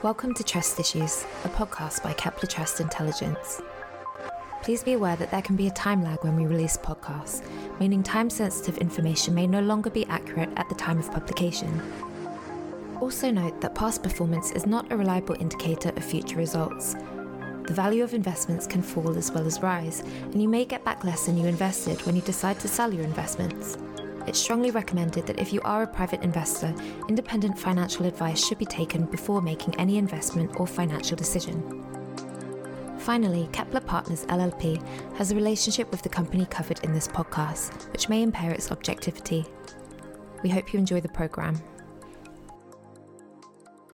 Welcome to Trust Issues, a podcast by Kepler Trust Intelligence. Please be aware that there can be a time lag when we release podcasts, meaning time sensitive information may no longer be accurate at the time of publication. Also, note that past performance is not a reliable indicator of future results. The value of investments can fall as well as rise, and you may get back less than you invested when you decide to sell your investments. It's strongly recommended that if you are a private investor, independent financial advice should be taken before making any investment or financial decision. Finally, Kepler Partners LLP has a relationship with the company covered in this podcast, which may impair its objectivity. We hope you enjoy the programme.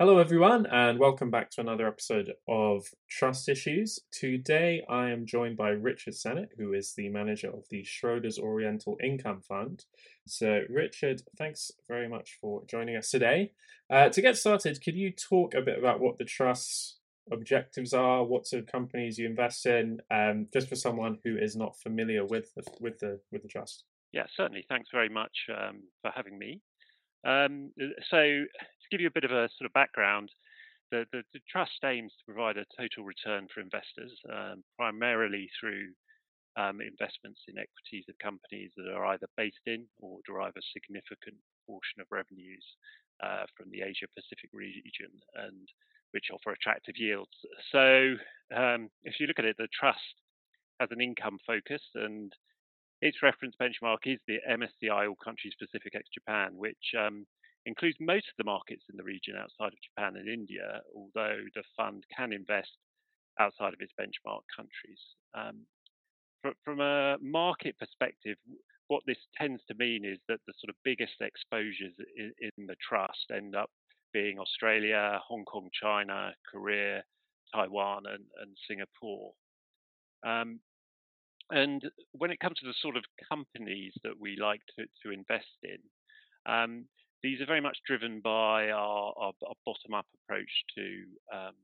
Hello, everyone, and welcome back to another episode of Trust Issues. Today, I am joined by Richard Sennitt, who is the manager of the Schroders Oriental Income Fund. So, Richard, thanks very much for joining us today. Uh, to get started, could you talk a bit about what the Trust's objectives are, what sort of companies you invest in, um, just for someone who is not familiar with the, with the with the Trust? Yeah, certainly. Thanks very much um, for having me. Um, so, to give you a bit of a sort of background, the, the, the trust aims to provide a total return for investors, um, primarily through um, investments in equities of companies that are either based in or derive a significant portion of revenues uh, from the Asia Pacific region and which offer attractive yields. So, um, if you look at it, the trust has an income focus and its reference benchmark is the MSCI All Countries Pacific ex Japan, which um, includes most of the markets in the region outside of Japan and India, although the fund can invest outside of its benchmark countries. Um, from a market perspective, what this tends to mean is that the sort of biggest exposures in, in the trust end up being Australia, Hong Kong, China, Korea, Taiwan, and, and Singapore. Um, and when it comes to the sort of companies that we like to, to invest in, um, these are very much driven by our, our, our bottom-up approach to, um,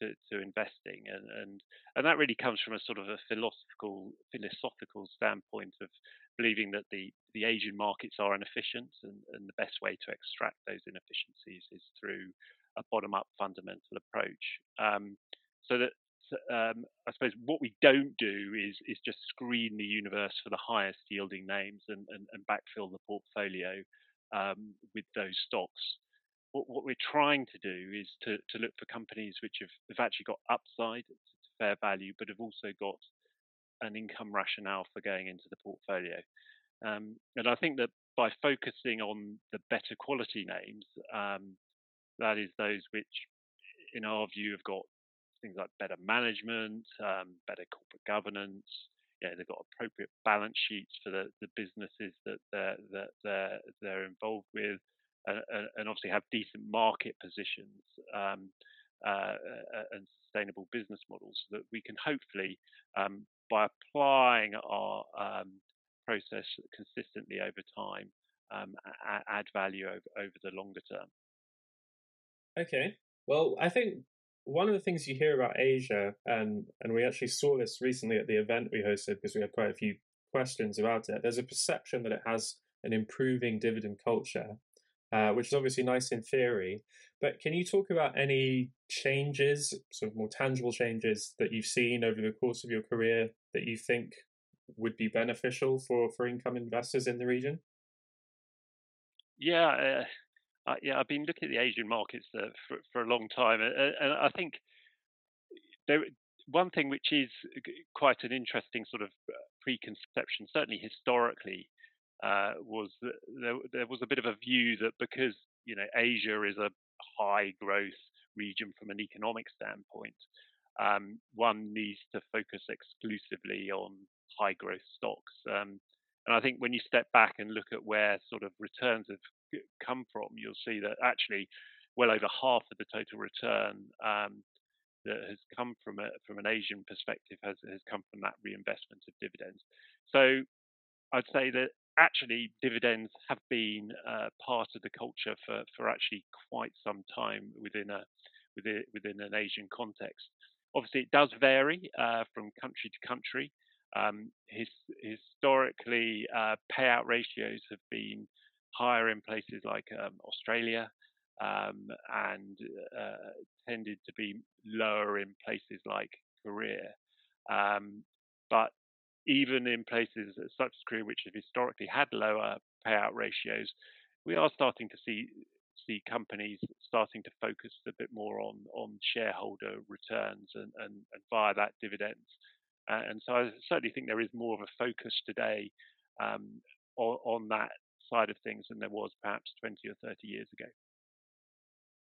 to, to investing, and, and and that really comes from a sort of a philosophical philosophical standpoint of believing that the the Asian markets are inefficient, and, and the best way to extract those inefficiencies is through a bottom-up fundamental approach. Um, so that um, I suppose what we don't do is is just screen the universe for the highest yielding names and, and, and backfill the portfolio um, with those stocks. What, what, we're trying to do is to, to look for companies which have, have actually got upside to fair value, but have also got an income rationale for going into the portfolio. Um, and I think that by focusing on the better quality names, um, that is those which, in our view, have got things like better management, um, better corporate governance. Yeah, they've got appropriate balance sheets for the, the businesses that they're that they're they're involved with, and, and obviously have decent market positions um, uh, and sustainable business models that we can hopefully, um, by applying our um, process consistently over time, um, add value over, over the longer term. Okay. Well, I think one of the things you hear about Asia, and and we actually saw this recently at the event we hosted because we had quite a few questions about it. There's a perception that it has an improving dividend culture, uh, which is obviously nice in theory. But can you talk about any changes, sort of more tangible changes that you've seen over the course of your career that you think would be beneficial for for income investors in the region? Yeah, uh, uh, yeah, I've been looking at the Asian markets uh, for, for a long time, and, and I think there one thing which is quite an interesting sort of uh, preconception, certainly historically, uh, was that there, there, was a bit of a view that because you know Asia is a high growth region from an economic standpoint, um, one needs to focus exclusively on high growth stocks. Um, and I think when you step back and look at where sort of returns have come from, you'll see that actually well over half of the total return um, that has come from a, from an Asian perspective has has come from that reinvestment of dividends. So I'd say that actually dividends have been uh, part of the culture for, for actually quite some time within a within within an Asian context. Obviously, it does vary uh, from country to country. Um, his, historically, uh, payout ratios have been higher in places like um, Australia um, and uh, tended to be lower in places like Korea. Um, but even in places such as Korea, which have historically had lower payout ratios, we are starting to see see companies starting to focus a bit more on on shareholder returns and, and, and via that dividends. Uh, and so I certainly think there is more of a focus today um, on, on, that side of things than there was perhaps 20 or 30 years ago.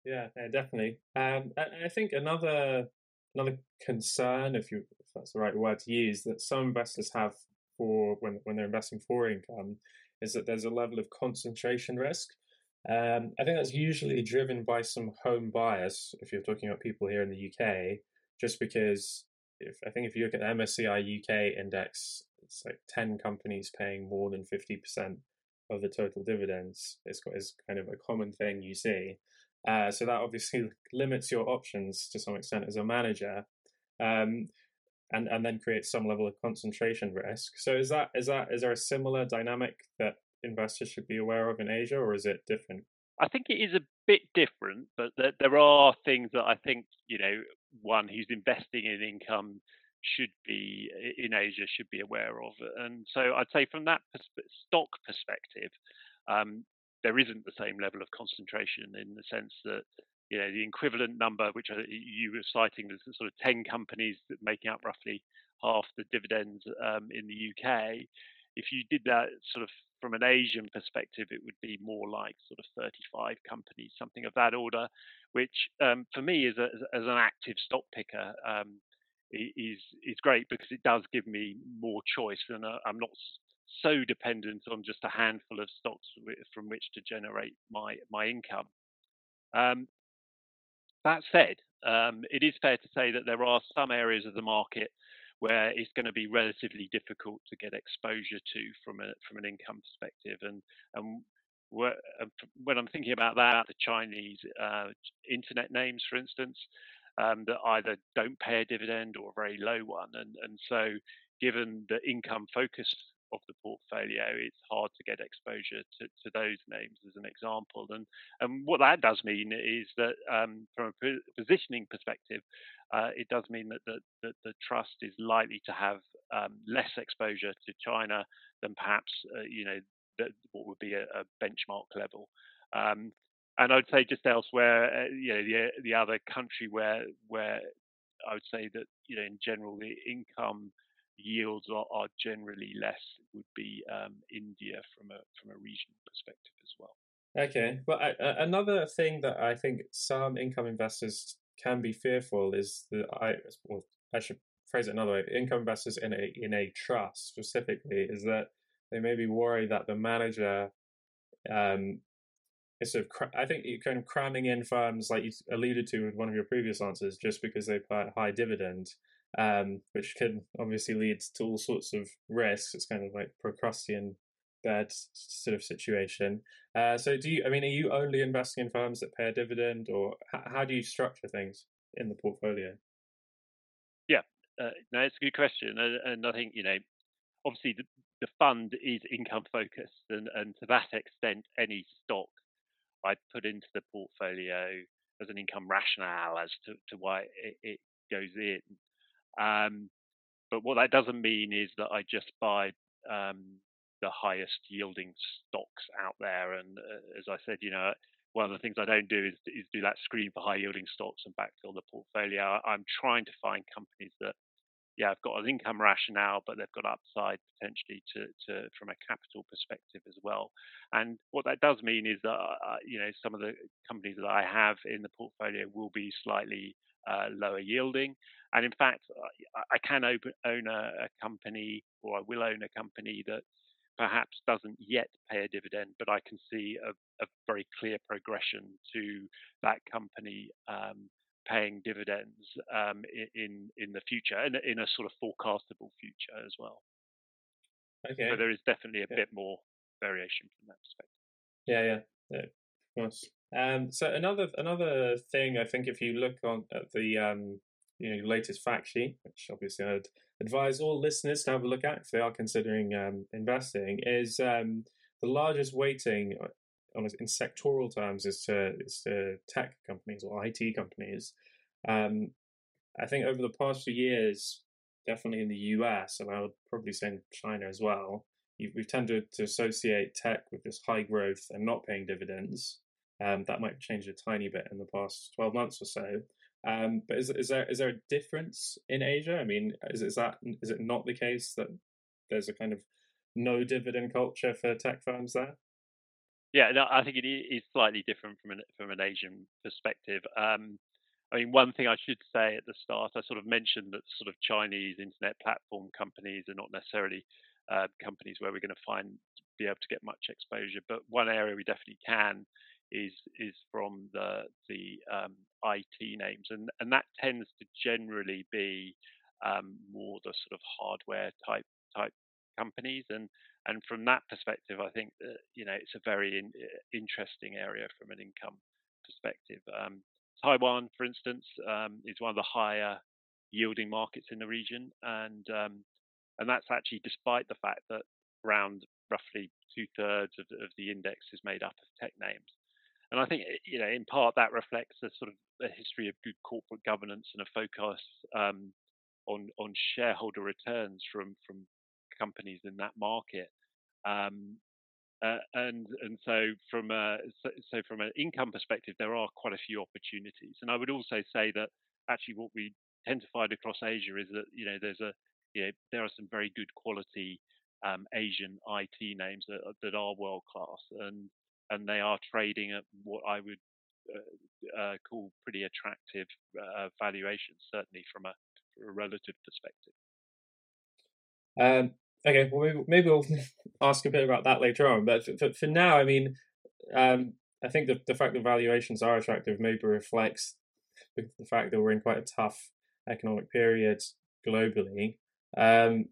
Yeah, definitely. Um, I think another another concern, if you if that's the right word to use, that some investors have for when when they're investing for income, is that there's a level of concentration risk. Um, I think that's usually driven by some home bias. If you're talking about people here in the UK, just because if I think if you look at the MSCI UK index, it's like ten companies paying more than fifty percent of the total dividends. It's, it's kind of a common thing you see. Uh, so that obviously limits your options to some extent as a manager, um, and and then creates some level of concentration risk. So is that is that is there a similar dynamic that investors should be aware of in Asia, or is it different? I think it is a bit different, but there are things that I think you know one who's investing in income should be in Asia should be aware of. And so I'd say from that pers- stock perspective, um, there isn't the same level of concentration in the sense that you know the equivalent number, which you were citing, was sort of 10 companies that making up roughly half the dividends um, in the UK. If you did that sort of from an Asian perspective, it would be more like sort of 35 companies, something of that order, which um, for me as, a, as an active stock picker um, is is great because it does give me more choice, and uh, I'm not so dependent on just a handful of stocks from which to generate my my income. Um, that said, um, it is fair to say that there are some areas of the market where it's going to be relatively difficult to get exposure to from a from an income perspective, and and when I'm thinking about that, the Chinese uh, internet names, for instance, um, that either don't pay a dividend or a very low one, and and so given the income focus of the portfolio, it's hard to get exposure to, to those names as an example. And, and what that does mean is that um, from a positioning perspective, uh, it does mean that the, that the trust is likely to have um, less exposure to China than perhaps, uh, you know, the, what would be a, a benchmark level. Um, and I'd say just elsewhere, uh, you know, the the other country where where I would say that you know in general the income yields are, are generally less would be um, India from a from a regional perspective as well. Okay, well, I, another thing that I think some income investors can be fearful is that I well I should phrase it another way. Income investors in a in a trust specifically is that they may be worried that the manager um, is sort of I think you're kind of cramming in firms like you alluded to with one of your previous answers just because they pay a high dividend um, which can obviously lead to all sorts of risks. It's kind of like Procrustean bad sort of situation. Uh, so, do you? I mean, are you only investing in firms that pay a dividend, or how, how do you structure things in the portfolio? Yeah, uh, no, it's a good question, and, and I think you know, obviously the, the fund is income focused, and, and to that extent, any stock I put into the portfolio as an income rationale as to, to why it, it goes in. Um, but what that doesn't mean is that I just buy um, the highest yielding stocks out there. And uh, as I said, you know, one of the things I don't do is, is do that screen for high yielding stocks and backfill the portfolio. I'm trying to find companies that, yeah, have got an income rationale, but they've got upside potentially to, to from a capital perspective as well. And what that does mean is that, uh, you know, some of the companies that I have in the portfolio will be slightly uh, lower yielding. And in fact, I can open, own a, a, company or I will own a company that perhaps doesn't yet pay a dividend, but I can see a, a very clear progression to that company um, paying dividends um, in in the future and in a sort of forecastable future as well. Okay. So there is definitely a yeah. bit more variation from that perspective. Yeah, yeah, yeah of course. Um, so another another thing I think if you look on at the um, you know latest fact sheet, which obviously I'd advise all listeners to have a look at if they are considering um, investing, is um, the largest weighting on in sectoral terms is to is to tech companies or IT companies. Um, I think over the past few years, definitely in the US, and I would probably say in China as well, we've tended to associate tech with this high growth and not paying dividends. Um, that might change a tiny bit in the past 12 months or so. Um, but is, is there is there a difference in Asia? I mean, is, is that is it not the case that there's a kind of no dividend culture for tech firms there? Yeah, no, I think it is slightly different from an from an Asian perspective. Um, I mean, one thing I should say at the start, I sort of mentioned that sort of Chinese internet platform companies are not necessarily uh, companies where we're going to find be able to get much exposure, but one area we definitely can is is from the the um, IT names, and and that tends to generally be um, more the sort of hardware type type companies, and and from that perspective, I think that you know it's a very in, interesting area from an income perspective. Um, Taiwan, for instance, um, is one of the higher yielding markets in the region, and um, and that's actually despite the fact that around roughly two thirds of, of the index is made up of tech names. And I think, you know, in part that reflects a sort of a history of good corporate governance and a focus um, on on shareholder returns from from companies in that market. Um, uh, and and so from a so, so, from an income perspective, there are quite a few opportunities. And I would also say that actually what we tend to find across Asia is that you know there's a you know there are some very good quality um, Asian IT names that that are world class, and and they are trading at what I would uh, uh, call pretty attractive uh, valuations, certainly from a, from a relative perspective. Um, okay, well maybe, maybe, we'll ask a bit about that later on. But for, for now, I mean, um, I think the, the fact that valuations are attractive maybe reflects the, fact that we're in quite a tough economic period globally. Um,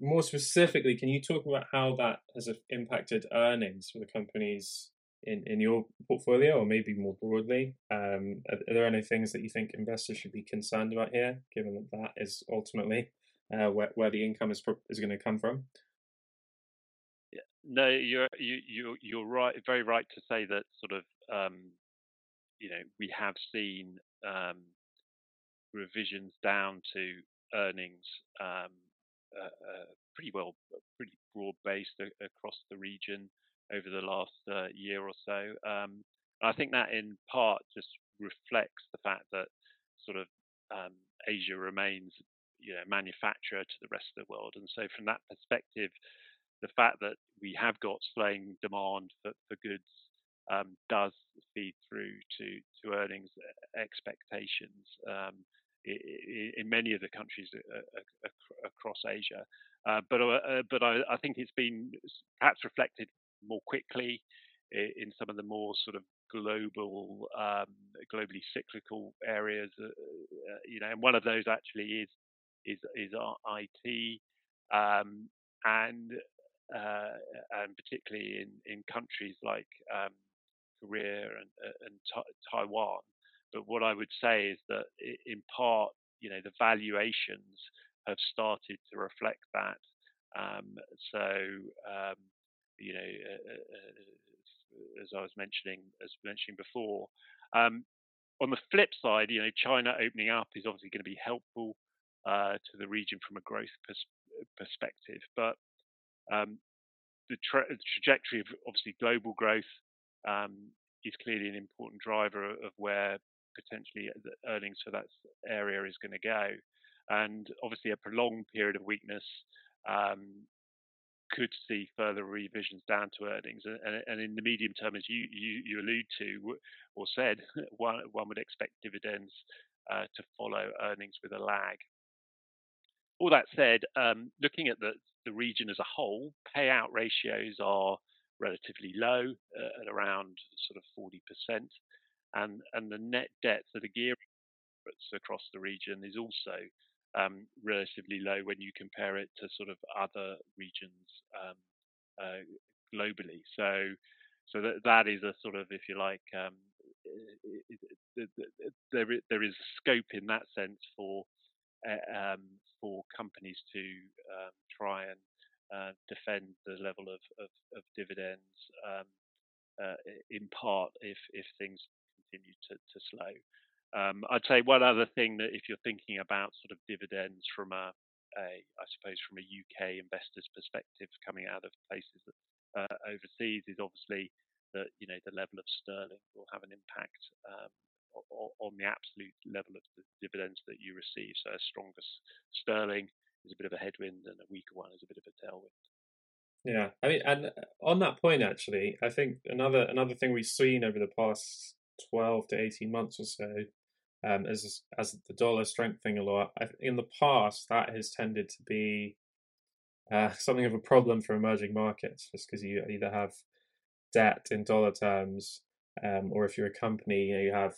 more specifically, can you talk about how that has impacted earnings for the companies in, in your portfolio, or maybe more broadly? Um, are, are, there any things that you think investors should be concerned about here, given that that is ultimately uh, where, where the income is is going to come from? No, you're you you you're right, very right to say that sort of um, you know we have seen um, revisions down to earnings um, pretty well, pretty broad based across the region over the last uh, year or so. Um, I think that in part just reflects the fact that sort of um, Asia remains, you know, manufacturer to the rest of the world, and so from that perspective, the fact that we have got slowing demand for, for goods um, does feed through to to earnings expectations. Um, in many of the countries across Asia. Uh, but uh, but I, I, think it's been perhaps reflected more quickly in some of the more sort of global, um, globally cyclical areas. Uh, you know, and one of those actually is is is our IT, um, and uh, and particularly in in countries like um, Korea and, and Taiwan, but what I would say is that in part, you know, the valuations have started to reflect that. Um, so, um, you know, uh, uh, uh, as I was mentioning, as mentioning before, um, on the flip side, you know, China opening up is obviously going to be helpful uh, to the region from a growth pers- perspective, but um, the, tra- trajectory of obviously global growth um, is clearly an important driver of where potentially the earnings for that area is going to go. And obviously, a prolonged period of weakness um, could see further revisions down to earnings. And, and, in the medium term, as you, you, you allude to or said, one, one would expect dividends uh, to follow earnings with a lag. All that said, um, looking at the, the region as a whole, payout ratios are relatively low uh, at around sort of 40% and and the net debt, so the gearing across the region is also um, relatively low when you compare it to sort of other regions um, uh, globally. So so that that is a sort of, if you like, um, there there is scope in that sense for uh, um, for companies to um, try and uh, defend the level of, of, of dividends um, uh, in part if if things continue to, to slow. Um, I'd say one other thing that if you're thinking about sort of dividends from a, a I suppose from a UK investor's perspective coming out of places that, uh, overseas is obviously that you know the level of sterling will have an impact um, on the absolute level of the dividends that you receive. So a stronger sterling is a bit of a headwind, and a weaker one is a bit of a tailwind. Yeah, I mean, and on that point, actually, I think another another thing we've seen over the past twelve to eighteen months or so, um, as as the dollar strengthening a lot. In the past, that has tended to be uh, something of a problem for emerging markets, just because you either have debt in dollar terms, um, or if you're a company, you, know, you have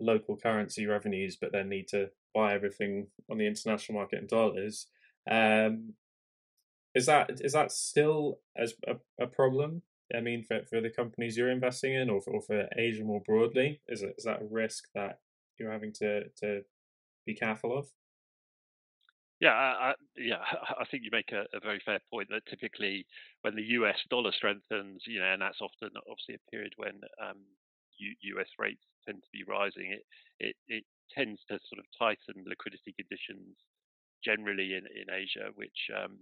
local currency revenues, but then need to buy everything on the international market in dollars. Um, is that is that still as a, a problem? I mean, for, for the companies you're investing in, or for, or for Asia more broadly, is it is that a risk that you're having to to be careful of? Yeah, I, I, yeah, I think you make a, a, very fair point that typically when the US dollar strengthens, you know, and that's often obviously a period when um, U, US rates tend to be rising, it, it, it tends to sort of tighten liquidity conditions generally in, in Asia, which um,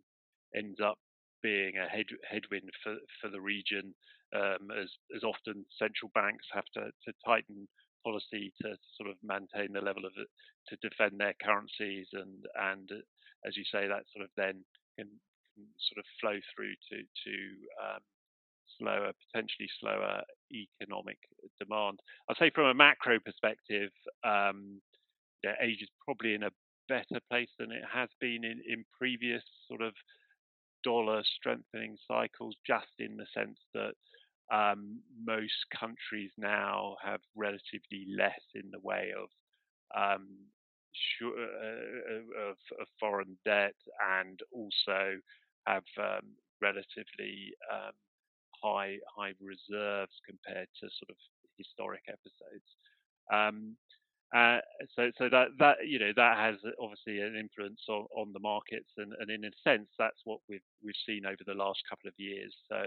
ends up being a head, headwind for, for the region, um, as, as often central banks have to, to tighten policy to sort of maintain the level of to defend their currencies, and and as you say, that sort of then can, can sort of flow through to to um, slower, potentially slower economic demand. I'd say from a macro perspective, um, yeah, is probably in a better place than it has been in, in previous sort of dollar strengthening cycles, just in the sense that um, most countries now have relatively less in the way of um, uh, uh, of, of, foreign debt and also have um, relatively um, high high reserves compared to sort of historic episodes. Uh, so, so that that you know that has obviously an influence on, on the markets, and, and in a sense, that's what we've we've seen over the last couple of years. So,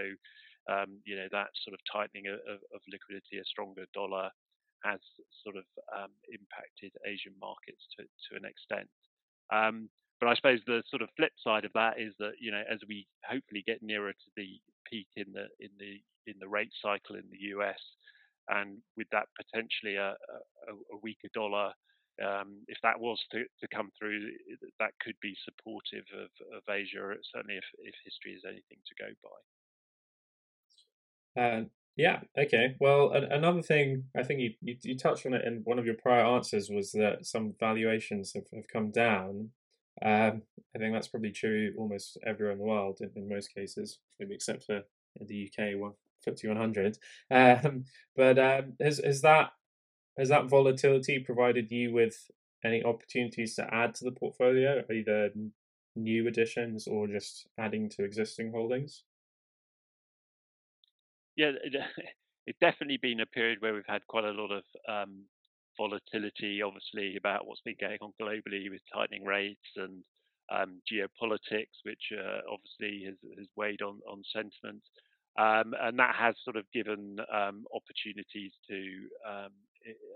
um, you know, that sort of tightening of, of, liquidity, a stronger dollar, has sort of um, impacted Asian markets to to an extent. Um, but I suppose the sort of flip side of that is that you know, as we hopefully get nearer to the peak in the in the in the rate cycle in the US, and with that potentially a, a, a weaker dollar, um, if that was to, to, come through, that could be supportive of, of Asia, certainly if, if history is anything to go by. Uh, yeah, okay. Well, another thing, I think you, you, you, touched on it in one of your prior answers, was that some valuations have, have come down. Um, I think that's probably true almost everywhere in the world in, in most cases, maybe except for the UK one. FTSE 100. Um, but um, has has that has that volatility provided you with any opportunities to add to the portfolio, either new additions or just adding to existing holdings? Yeah, it's definitely been a period where we've had quite a lot of um, volatility, obviously, about what's been going on globally with tightening rates and um, geopolitics, which uh, obviously has, has weighed on, on sentiment. Um, and that has sort of given um, opportunities to um,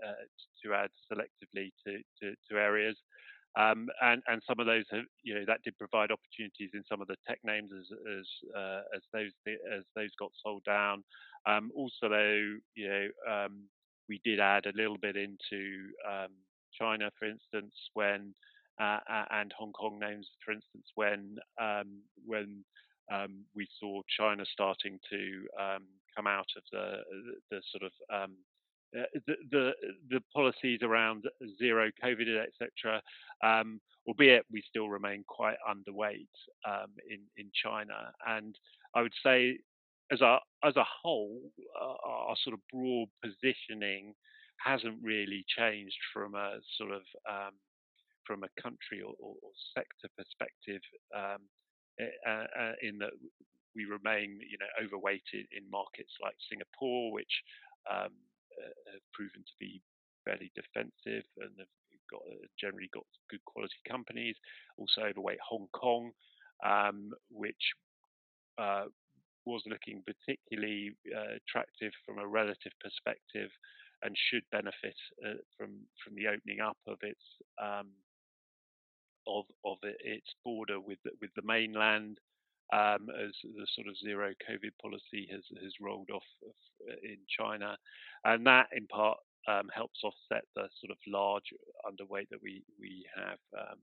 uh, to add selectively to, to, to areas. Um, and and some of those have, you know that did provide opportunities in some of the tech names as as uh, as those as those got sold down. Um, also, though, you know, um, we did add a little bit into China, for instance, when uh, and Hong Kong names, for instance, when when um, we saw China starting to um, come out of the the sort of um, uh, the, the, the policies around zero COVID, etc. Um, albeit we still remain quite underweight um, in in China, and I would say as a as a whole, uh, our sort of broad positioning hasn't really changed from a sort of um, from a country or, or, or sector perspective. Um, uh, uh, in that we remain, you know, overweighted in markets like Singapore, which um, uh, have proven to be fairly defensive and have got generally got good quality companies. Also overweight Hong Kong, um, which uh, was looking particularly uh, attractive from a relative perspective and should benefit uh, from from the opening up of its um, of of its border with the, with the mainland um, as the sort of zero COVID policy has has rolled off uh, in China, and that in part um, helps offset the sort of large underweight that we we have um,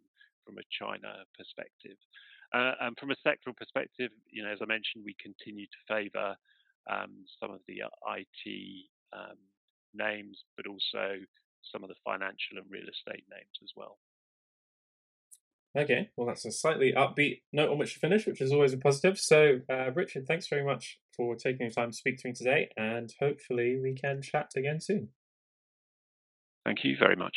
from a China perspective. Uh, and from a sectoral perspective, you know, as I mentioned, we continue to favour um, some of the uh, IT um, names, but also some of the financial and real estate names as well. Okay, well, that's a slightly upbeat note on which to finish, which is always a positive. So, uh, Richard, thanks very much for taking the time to speak to me today, and hopefully we can chat again soon. Thank you very much.